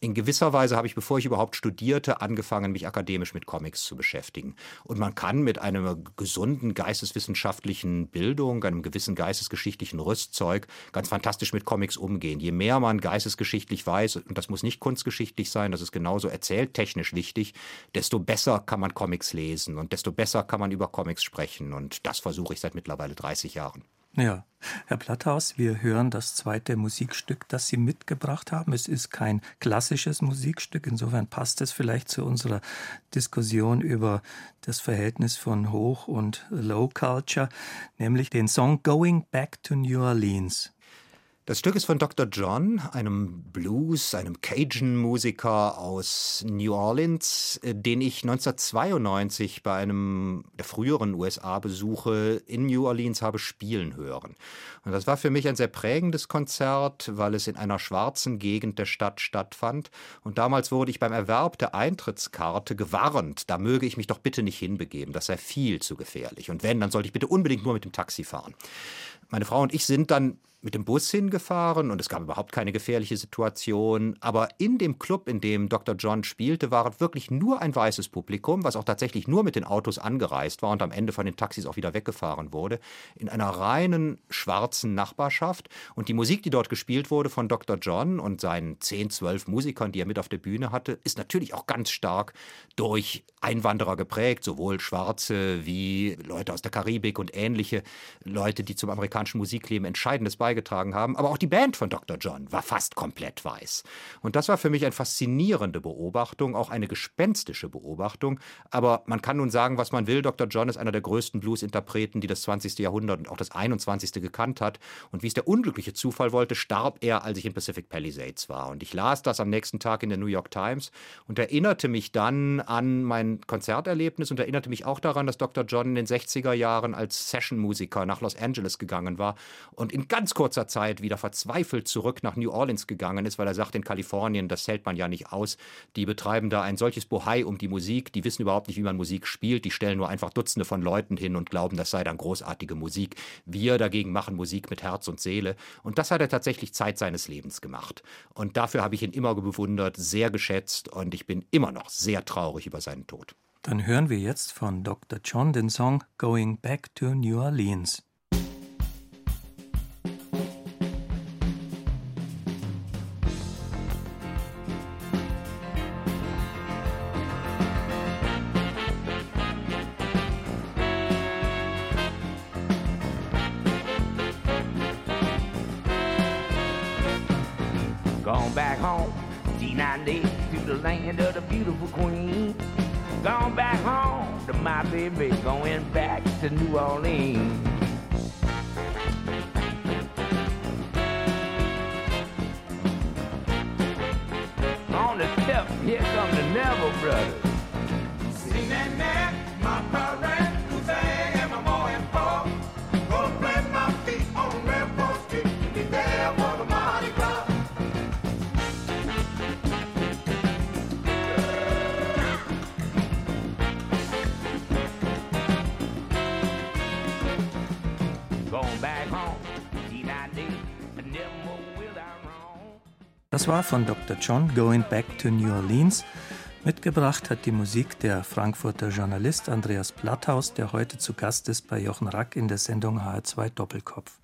In gewisser Weise habe ich, bevor ich überhaupt studierte, angefangen, mich akademisch mit Comics zu beschäftigen. Und man kann mit einer gesunden geisteswissenschaftlichen Bildung, einem gewissen geistesgeschichtlichen Rüstzeug ganz fantastisch mit Comics umgehen. Je mehr man geistesgeschichtlich weiß, und das muss nicht kunstgeschichtlich sein, das ist genauso erzähltechnisch wichtig, desto besser kann man Comics lesen und desto besser kann man über Comics sprechen. Und das versuche ich seit mittlerweile 30 Jahren. Ja, Herr Platthaus, wir hören das zweite Musikstück, das Sie mitgebracht haben. Es ist kein klassisches Musikstück, insofern passt es vielleicht zu unserer Diskussion über das Verhältnis von Hoch- und Low Culture, nämlich den Song Going Back to New Orleans. Das Stück ist von Dr. John, einem Blues, einem Cajun-Musiker aus New Orleans, äh, den ich 1992 bei einem der früheren USA-Besuche in New Orleans habe spielen hören. Und das war für mich ein sehr prägendes Konzert, weil es in einer schwarzen Gegend der Stadt stattfand. Und damals wurde ich beim Erwerb der Eintrittskarte gewarnt, da möge ich mich doch bitte nicht hinbegeben, das sei viel zu gefährlich. Und wenn, dann sollte ich bitte unbedingt nur mit dem Taxi fahren. Meine Frau und ich sind dann mit dem Bus hingefahren und es gab überhaupt keine gefährliche Situation. Aber in dem Club, in dem Dr. John spielte, war wirklich nur ein weißes Publikum, was auch tatsächlich nur mit den Autos angereist war und am Ende von den Taxis auch wieder weggefahren wurde, in einer reinen schwarzen Nachbarschaft. Und die Musik, die dort gespielt wurde von Dr. John und seinen 10, 12 Musikern, die er mit auf der Bühne hatte, ist natürlich auch ganz stark durch Einwanderer geprägt, sowohl Schwarze wie Leute aus der Karibik und ähnliche Leute, die zum amerikanischen Musikleben entscheidendes beigetragen beigetragen haben. Aber auch die Band von Dr. John war fast komplett weiß. Und das war für mich eine faszinierende Beobachtung, auch eine gespenstische Beobachtung. Aber man kann nun sagen, was man will. Dr. John ist einer der größten Blues-Interpreten, die das 20. Jahrhundert und auch das 21. gekannt hat. Und wie es der unglückliche Zufall wollte, starb er, als ich in Pacific Palisades war. Und ich las das am nächsten Tag in der New York Times und erinnerte mich dann an mein Konzerterlebnis und erinnerte mich auch daran, dass Dr. John in den 60er Jahren als Session-Musiker nach Los Angeles gegangen war und in ganz kurzer Zeit wieder verzweifelt zurück nach New Orleans gegangen ist, weil er sagt, in Kalifornien, das hält man ja nicht aus. Die betreiben da ein solches Bohai um die Musik, die wissen überhaupt nicht, wie man Musik spielt, die stellen nur einfach Dutzende von Leuten hin und glauben, das sei dann großartige Musik. Wir dagegen machen Musik mit Herz und Seele. Und das hat er tatsächlich Zeit seines Lebens gemacht. Und dafür habe ich ihn immer bewundert, sehr geschätzt und ich bin immer noch sehr traurig über seinen Tod. Dann hören wir jetzt von Dr. John den Song Going Back to New Orleans. land of the beautiful queen. gone back home to my baby, going back to New Orleans. On the step, here come the Neville brothers. Sing that man. Das war von Dr. John Going Back to New Orleans. Mitgebracht hat die Musik der Frankfurter Journalist Andreas Blatthaus, der heute zu Gast ist bei Jochen Rack in der Sendung HR2 Doppelkopf.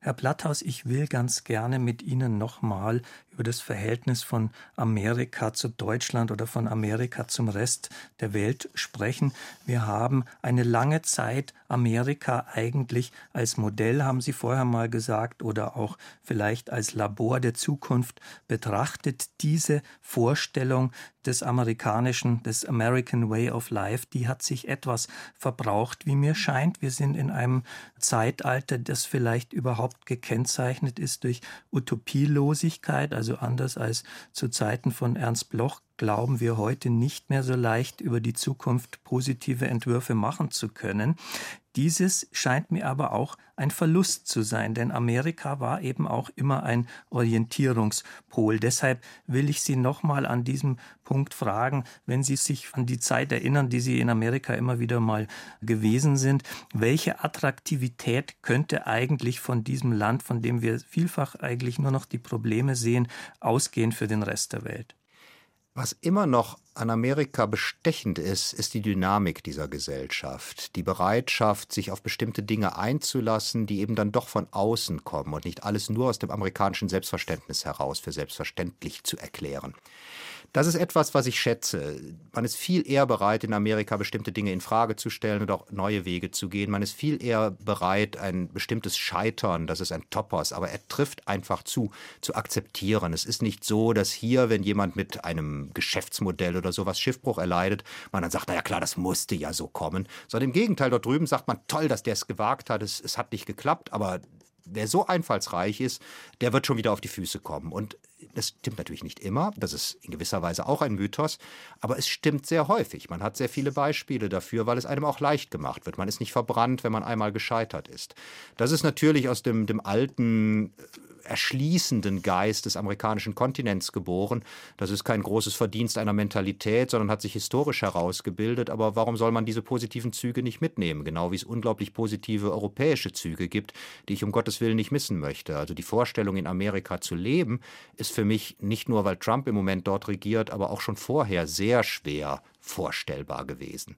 Herr Blatthaus, ich will ganz gerne mit Ihnen nochmal über das Verhältnis von Amerika zu Deutschland oder von Amerika zum Rest der Welt sprechen. Wir haben eine lange Zeit Amerika eigentlich als Modell, haben Sie vorher mal gesagt, oder auch vielleicht als Labor der Zukunft betrachtet. Diese Vorstellung des amerikanischen, des American Way of Life, die hat sich etwas verbraucht, wie mir scheint. Wir sind in einem Zeitalter, das vielleicht überhaupt gekennzeichnet ist durch Utopielosigkeit, also anders als zu Zeiten von Ernst Bloch glauben wir heute nicht mehr so leicht über die Zukunft positive Entwürfe machen zu können. Dieses scheint mir aber auch ein Verlust zu sein, denn Amerika war eben auch immer ein Orientierungspol. Deshalb will ich Sie nochmal an diesem Punkt fragen, wenn Sie sich an die Zeit erinnern, die Sie in Amerika immer wieder mal gewesen sind, welche Attraktivität könnte eigentlich von diesem Land, von dem wir vielfach eigentlich nur noch die Probleme sehen, ausgehen für den Rest der Welt? Was immer noch an Amerika bestechend ist, ist die Dynamik dieser Gesellschaft, die Bereitschaft, sich auf bestimmte Dinge einzulassen, die eben dann doch von außen kommen und nicht alles nur aus dem amerikanischen Selbstverständnis heraus für selbstverständlich zu erklären. Das ist etwas, was ich schätze. Man ist viel eher bereit, in Amerika bestimmte Dinge in Frage zu stellen und auch neue Wege zu gehen. Man ist viel eher bereit, ein bestimmtes Scheitern, das ist ein Topos, aber er trifft einfach zu, zu akzeptieren. Es ist nicht so, dass hier, wenn jemand mit einem Geschäftsmodell oder sowas Schiffbruch erleidet, man dann sagt, na ja klar, das musste ja so kommen, sondern im Gegenteil, dort drüben sagt man, toll, dass der es gewagt hat, es, es hat nicht geklappt, aber wer so einfallsreich ist, der wird schon wieder auf die Füße kommen. Und das stimmt natürlich nicht immer, das ist in gewisser Weise auch ein Mythos, aber es stimmt sehr häufig. Man hat sehr viele Beispiele dafür, weil es einem auch leicht gemacht wird. Man ist nicht verbrannt, wenn man einmal gescheitert ist. Das ist natürlich aus dem, dem alten erschließenden Geist des amerikanischen Kontinents geboren. Das ist kein großes Verdienst einer Mentalität, sondern hat sich historisch herausgebildet. Aber warum soll man diese positiven Züge nicht mitnehmen? Genau wie es unglaublich positive europäische Züge gibt, die ich um Gottes Willen nicht missen möchte. Also die Vorstellung, in Amerika zu leben, ist für mich nicht nur, weil Trump im Moment dort regiert, aber auch schon vorher sehr schwer vorstellbar gewesen.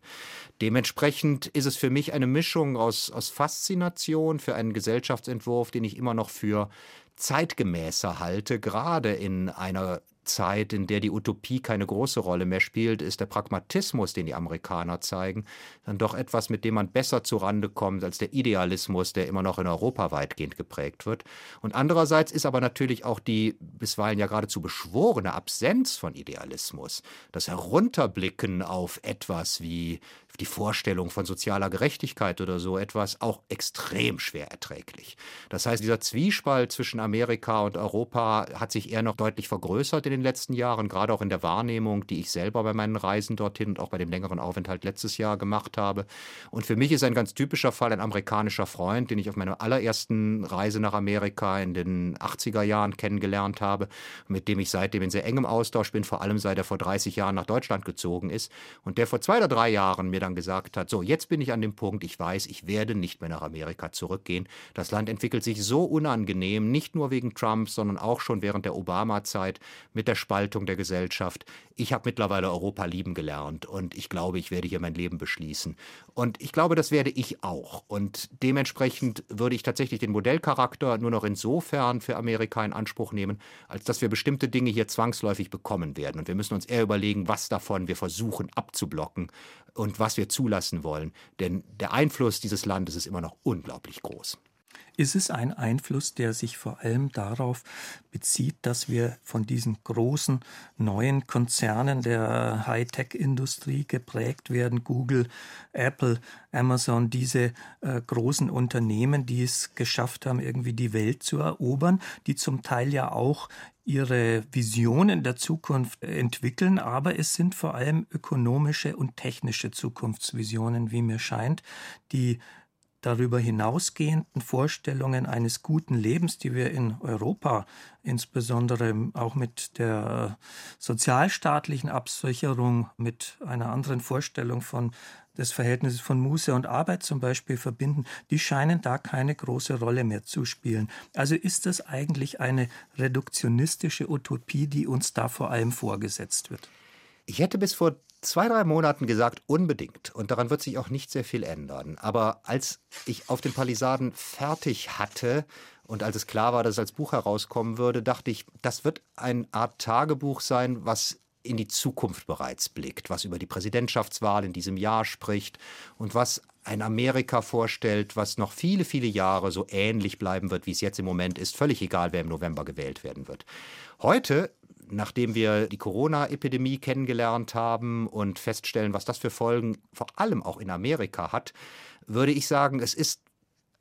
Dementsprechend ist es für mich eine Mischung aus, aus Faszination für einen Gesellschaftsentwurf, den ich immer noch für zeitgemäßer halte, gerade in einer Zeit, in der die Utopie keine große Rolle mehr spielt, ist der Pragmatismus, den die Amerikaner zeigen, dann doch etwas, mit dem man besser zurande kommt als der Idealismus, der immer noch in Europa weitgehend geprägt wird. Und andererseits ist aber natürlich auch die bisweilen ja geradezu beschworene Absenz von Idealismus, das Herunterblicken auf etwas wie die Vorstellung von sozialer Gerechtigkeit oder so etwas auch extrem schwer erträglich. Das heißt, dieser Zwiespalt zwischen Amerika und Europa hat sich eher noch deutlich vergrößert in den letzten Jahren, gerade auch in der Wahrnehmung, die ich selber bei meinen Reisen dorthin und auch bei dem längeren Aufenthalt letztes Jahr gemacht habe. Und für mich ist ein ganz typischer Fall ein amerikanischer Freund, den ich auf meiner allerersten Reise nach Amerika in den 80er Jahren kennengelernt habe, mit dem ich seitdem in sehr engem Austausch bin, vor allem seit er vor 30 Jahren nach Deutschland gezogen ist und der vor zwei oder drei Jahren mir dann gesagt hat, so, jetzt bin ich an dem Punkt, ich weiß, ich werde nicht mehr nach Amerika zurückgehen. Das Land entwickelt sich so unangenehm, nicht nur wegen Trump, sondern auch schon während der Obama-Zeit mit der Spaltung der Gesellschaft. Ich habe mittlerweile Europa lieben gelernt und ich glaube, ich werde hier mein Leben beschließen. Und ich glaube, das werde ich auch. Und dementsprechend würde ich tatsächlich den Modellcharakter nur noch insofern für Amerika in Anspruch nehmen, als dass wir bestimmte Dinge hier zwangsläufig bekommen werden. Und wir müssen uns eher überlegen, was davon wir versuchen abzublocken und was wir zulassen wollen. Denn der Einfluss dieses Landes ist immer noch unglaublich groß. Ist es ein Einfluss, der sich vor allem darauf bezieht, dass wir von diesen großen neuen Konzernen der Hightech-Industrie geprägt werden, Google, Apple, Amazon, diese äh, großen Unternehmen, die es geschafft haben, irgendwie die Welt zu erobern, die zum Teil ja auch ihre Visionen der Zukunft entwickeln, aber es sind vor allem ökonomische und technische Zukunftsvisionen, wie mir scheint, die darüber hinausgehenden Vorstellungen eines guten Lebens, die wir in Europa insbesondere auch mit der sozialstaatlichen Absicherung, mit einer anderen Vorstellung von des Verhältnisses von Muße und Arbeit zum Beispiel verbinden, die scheinen da keine große Rolle mehr zu spielen. Also ist das eigentlich eine reduktionistische Utopie, die uns da vor allem vorgesetzt wird? Ich hätte bis vor zwei, drei Monaten gesagt, unbedingt. Und daran wird sich auch nicht sehr viel ändern. Aber als ich auf den Palisaden fertig hatte und als es klar war, dass es als Buch herauskommen würde, dachte ich, das wird eine Art Tagebuch sein, was in die Zukunft bereits blickt, was über die Präsidentschaftswahl in diesem Jahr spricht und was ein Amerika vorstellt, was noch viele, viele Jahre so ähnlich bleiben wird, wie es jetzt im Moment ist, völlig egal, wer im November gewählt werden wird. Heute nachdem wir die Corona-Epidemie kennengelernt haben und feststellen, was das für Folgen vor allem auch in Amerika hat, würde ich sagen, es ist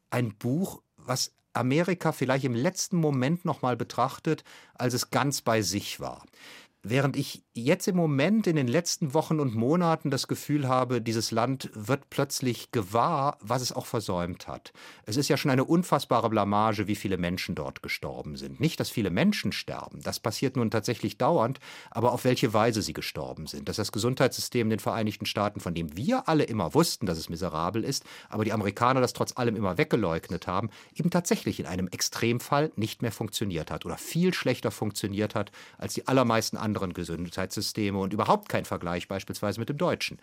ein Buch, was Amerika vielleicht im letzten Moment noch mal betrachtet, als es ganz bei sich war. Während ich jetzt im Moment in den letzten Wochen und Monaten das Gefühl habe, dieses Land wird plötzlich gewahr, was es auch versäumt hat. Es ist ja schon eine unfassbare Blamage, wie viele Menschen dort gestorben sind. Nicht, dass viele Menschen sterben, das passiert nun tatsächlich dauernd, aber auf welche Weise sie gestorben sind. Dass das Gesundheitssystem in den Vereinigten Staaten, von dem wir alle immer wussten, dass es miserabel ist, aber die Amerikaner das trotz allem immer weggeleugnet haben, eben tatsächlich in einem Extremfall nicht mehr funktioniert hat oder viel schlechter funktioniert hat als die allermeisten anderen anderen Gesundheitssysteme und überhaupt kein Vergleich beispielsweise mit dem deutschen.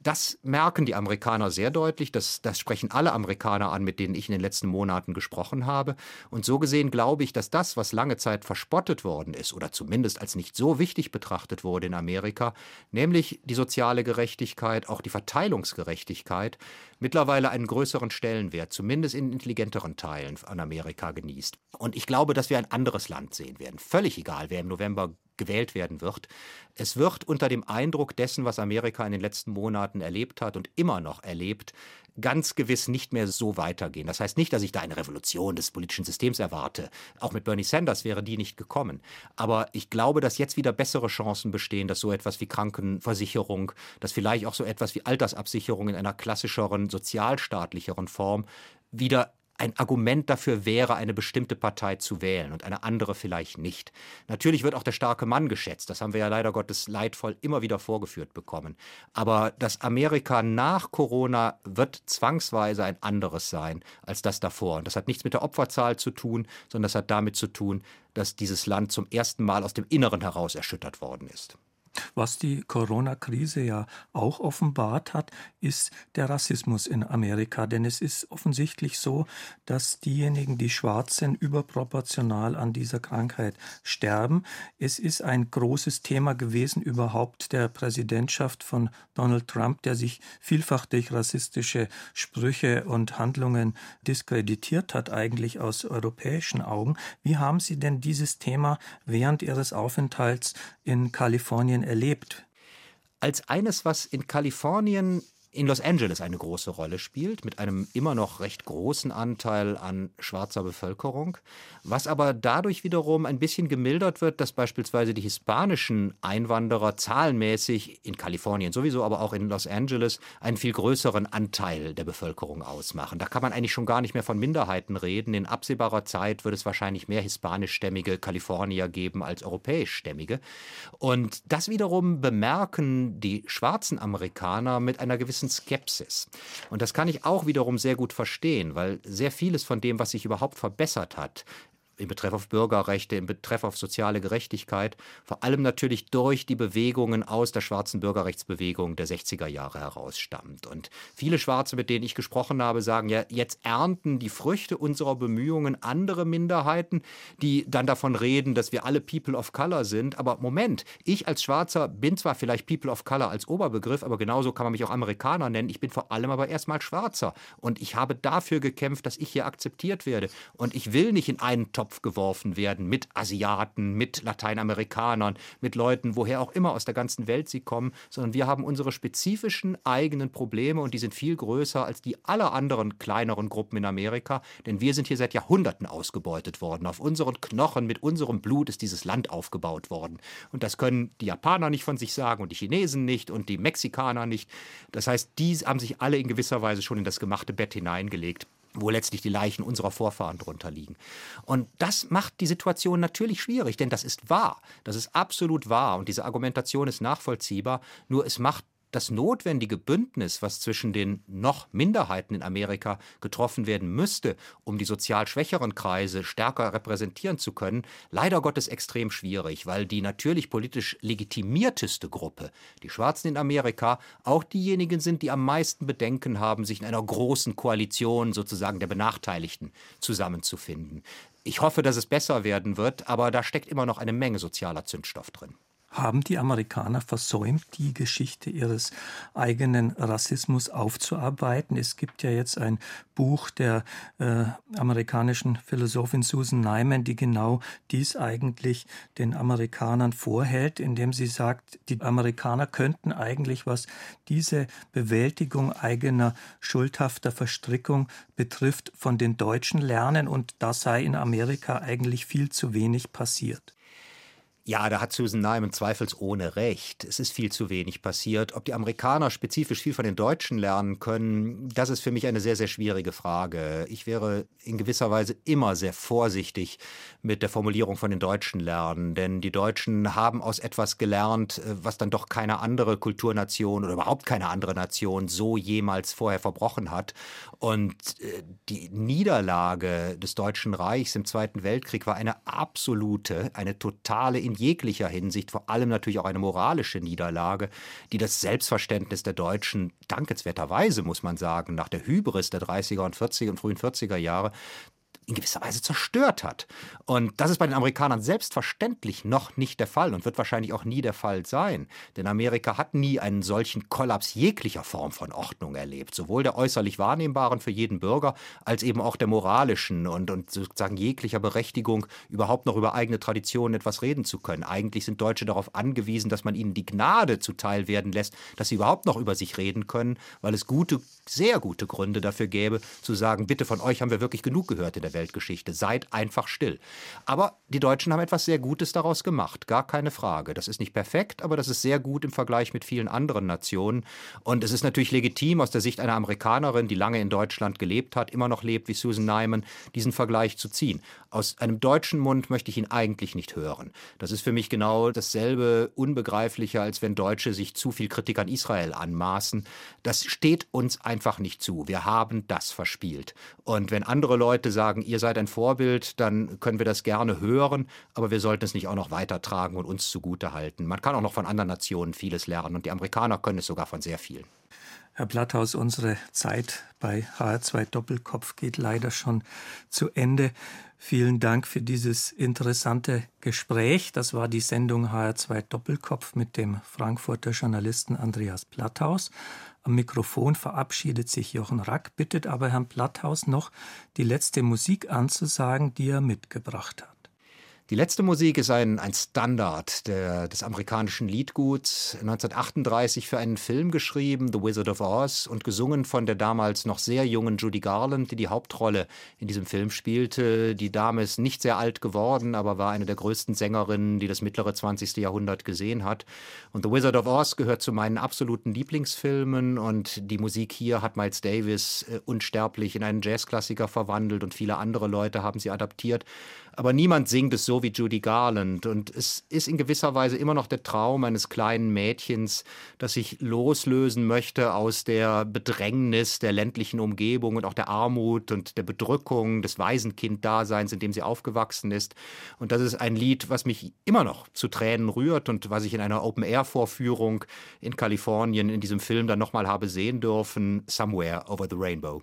Das merken die Amerikaner sehr deutlich. Das, das sprechen alle Amerikaner an, mit denen ich in den letzten Monaten gesprochen habe. Und so gesehen glaube ich, dass das, was lange Zeit verspottet worden ist oder zumindest als nicht so wichtig betrachtet wurde in Amerika, nämlich die soziale Gerechtigkeit, auch die Verteilungsgerechtigkeit, mittlerweile einen größeren Stellenwert, zumindest in intelligenteren Teilen an Amerika genießt. Und ich glaube, dass wir ein anderes Land sehen werden. Völlig egal, wer im November gewählt werden wird. Es wird unter dem Eindruck dessen, was Amerika in den letzten Monaten erlebt hat und immer noch erlebt, ganz gewiss nicht mehr so weitergehen. Das heißt nicht, dass ich da eine Revolution des politischen Systems erwarte. Auch mit Bernie Sanders wäre die nicht gekommen. Aber ich glaube, dass jetzt wieder bessere Chancen bestehen, dass so etwas wie Krankenversicherung, dass vielleicht auch so etwas wie Altersabsicherung in einer klassischeren, sozialstaatlicheren Form wieder ein Argument dafür wäre, eine bestimmte Partei zu wählen und eine andere vielleicht nicht. Natürlich wird auch der starke Mann geschätzt. Das haben wir ja leider Gottes leidvoll immer wieder vorgeführt bekommen. Aber das Amerika nach Corona wird zwangsweise ein anderes sein als das davor. Und das hat nichts mit der Opferzahl zu tun, sondern das hat damit zu tun, dass dieses Land zum ersten Mal aus dem Inneren heraus erschüttert worden ist. Was die Corona-Krise ja auch offenbart hat, ist der Rassismus in Amerika. Denn es ist offensichtlich so, dass diejenigen, die schwarz sind, überproportional an dieser Krankheit sterben. Es ist ein großes Thema gewesen überhaupt der Präsidentschaft von Donald Trump, der sich vielfach durch rassistische Sprüche und Handlungen diskreditiert hat, eigentlich aus europäischen Augen. Wie haben Sie denn dieses Thema während Ihres Aufenthalts in Kalifornien erlebt? Als eines, was in Kalifornien in Los Angeles eine große Rolle spielt, mit einem immer noch recht großen Anteil an schwarzer Bevölkerung, was aber dadurch wiederum ein bisschen gemildert wird, dass beispielsweise die hispanischen Einwanderer zahlenmäßig in Kalifornien sowieso, aber auch in Los Angeles einen viel größeren Anteil der Bevölkerung ausmachen. Da kann man eigentlich schon gar nicht mehr von Minderheiten reden. In absehbarer Zeit wird es wahrscheinlich mehr hispanischstämmige Kalifornier geben als europäischstämmige. Und das wiederum bemerken die schwarzen Amerikaner mit einer gewissen gewissen Skepsis. Und das kann ich auch wiederum sehr gut verstehen, weil sehr vieles von dem, was sich überhaupt verbessert hat, im Betreff auf Bürgerrechte, im Betreff auf soziale Gerechtigkeit, vor allem natürlich durch die Bewegungen aus der schwarzen Bürgerrechtsbewegung der 60er Jahre heraus stammt. Und viele Schwarze, mit denen ich gesprochen habe, sagen ja, jetzt ernten die Früchte unserer Bemühungen andere Minderheiten, die dann davon reden, dass wir alle People of Color sind. Aber Moment, ich als Schwarzer bin zwar vielleicht People of Color als Oberbegriff, aber genauso kann man mich auch Amerikaner nennen. Ich bin vor allem aber erstmal Schwarzer. Und ich habe dafür gekämpft, dass ich hier akzeptiert werde. Und ich will nicht in einen Topf geworfen werden mit Asiaten, mit Lateinamerikanern, mit Leuten, woher auch immer aus der ganzen Welt sie kommen, sondern wir haben unsere spezifischen eigenen Probleme und die sind viel größer als die aller anderen kleineren Gruppen in Amerika, denn wir sind hier seit Jahrhunderten ausgebeutet worden. Auf unseren Knochen, mit unserem Blut ist dieses Land aufgebaut worden. Und das können die Japaner nicht von sich sagen und die Chinesen nicht und die Mexikaner nicht. Das heißt, die haben sich alle in gewisser Weise schon in das gemachte Bett hineingelegt wo letztlich die Leichen unserer Vorfahren drunter liegen. Und das macht die Situation natürlich schwierig, denn das ist wahr. Das ist absolut wahr und diese Argumentation ist nachvollziehbar. Nur es macht das notwendige Bündnis, was zwischen den noch Minderheiten in Amerika getroffen werden müsste, um die sozial schwächeren Kreise stärker repräsentieren zu können, leider Gottes extrem schwierig, weil die natürlich politisch legitimierteste Gruppe, die Schwarzen in Amerika, auch diejenigen sind, die am meisten Bedenken haben, sich in einer großen Koalition sozusagen der Benachteiligten zusammenzufinden. Ich hoffe, dass es besser werden wird, aber da steckt immer noch eine Menge sozialer Zündstoff drin. Haben die Amerikaner versäumt, die Geschichte ihres eigenen Rassismus aufzuarbeiten? Es gibt ja jetzt ein Buch der äh, amerikanischen Philosophin Susan Nyman, die genau dies eigentlich den Amerikanern vorhält, indem sie sagt, die Amerikaner könnten eigentlich, was diese Bewältigung eigener schuldhafter Verstrickung betrifft, von den Deutschen lernen und das sei in Amerika eigentlich viel zu wenig passiert. Ja, da hat Susan Nyman zweifelsohne recht. Es ist viel zu wenig passiert. Ob die Amerikaner spezifisch viel von den Deutschen lernen können, das ist für mich eine sehr, sehr schwierige Frage. Ich wäre in gewisser Weise immer sehr vorsichtig mit der Formulierung von den Deutschen lernen, denn die Deutschen haben aus etwas gelernt, was dann doch keine andere Kulturnation oder überhaupt keine andere Nation so jemals vorher verbrochen hat. Und äh, die Niederlage des Deutschen Reichs im Zweiten Weltkrieg war eine absolute, eine totale jeglicher Hinsicht, vor allem natürlich auch eine moralische Niederlage, die das Selbstverständnis der Deutschen dankenswerterweise, muss man sagen, nach der Hybris der 30er und 40er und frühen 40er Jahre in gewisser Weise zerstört hat. Und das ist bei den Amerikanern selbstverständlich noch nicht der Fall und wird wahrscheinlich auch nie der Fall sein. Denn Amerika hat nie einen solchen Kollaps jeglicher Form von Ordnung erlebt. Sowohl der äußerlich wahrnehmbaren für jeden Bürger als eben auch der moralischen und, und sozusagen jeglicher Berechtigung, überhaupt noch über eigene Traditionen etwas reden zu können. Eigentlich sind Deutsche darauf angewiesen, dass man ihnen die Gnade zuteil werden lässt, dass sie überhaupt noch über sich reden können, weil es gute, sehr gute Gründe dafür gäbe, zu sagen, bitte von euch haben wir wirklich genug gehört in der Weltgeschichte. Seid einfach still. Aber die Deutschen haben etwas sehr Gutes daraus gemacht, gar keine Frage. Das ist nicht perfekt, aber das ist sehr gut im Vergleich mit vielen anderen Nationen. Und es ist natürlich legitim aus der Sicht einer Amerikanerin, die lange in Deutschland gelebt hat, immer noch lebt wie Susan Nyman, diesen Vergleich zu ziehen. Aus einem deutschen Mund möchte ich ihn eigentlich nicht hören. Das ist für mich genau dasselbe unbegreiflicher, als wenn Deutsche sich zu viel Kritik an Israel anmaßen. Das steht uns einfach nicht zu. Wir haben das verspielt. Und wenn andere Leute sagen, ihr seid ein Vorbild, dann können wir das gerne hören, aber wir sollten es nicht auch noch weitertragen und uns zugute halten. Man kann auch noch von anderen Nationen vieles lernen und die Amerikaner können es sogar von sehr vielen. Herr Blatthaus, unsere Zeit bei HR2 Doppelkopf geht leider schon zu Ende. Vielen Dank für dieses interessante Gespräch. Das war die Sendung HR2 Doppelkopf mit dem Frankfurter Journalisten Andreas Blatthaus. Am Mikrofon verabschiedet sich Jochen Rack, bittet aber Herrn Blatthaus noch, die letzte Musik anzusagen, die er mitgebracht hat. Die letzte Musik ist ein, ein Standard der, des amerikanischen Liedguts, 1938 für einen Film geschrieben, The Wizard of Oz, und gesungen von der damals noch sehr jungen Judy Garland, die die Hauptrolle in diesem Film spielte. Die Dame ist nicht sehr alt geworden, aber war eine der größten Sängerinnen, die das mittlere 20. Jahrhundert gesehen hat. Und The Wizard of Oz gehört zu meinen absoluten Lieblingsfilmen und die Musik hier hat Miles Davis äh, unsterblich in einen Jazzklassiker verwandelt und viele andere Leute haben sie adaptiert. Aber niemand singt es so wie Judy Garland. Und es ist in gewisser Weise immer noch der Traum eines kleinen Mädchens, das sich loslösen möchte aus der Bedrängnis der ländlichen Umgebung und auch der Armut und der Bedrückung des Waisenkind-Daseins, in dem sie aufgewachsen ist. Und das ist ein Lied, was mich immer noch zu Tränen rührt und was ich in einer Open-Air-Vorführung in Kalifornien in diesem Film dann nochmal habe sehen dürfen, Somewhere Over the Rainbow.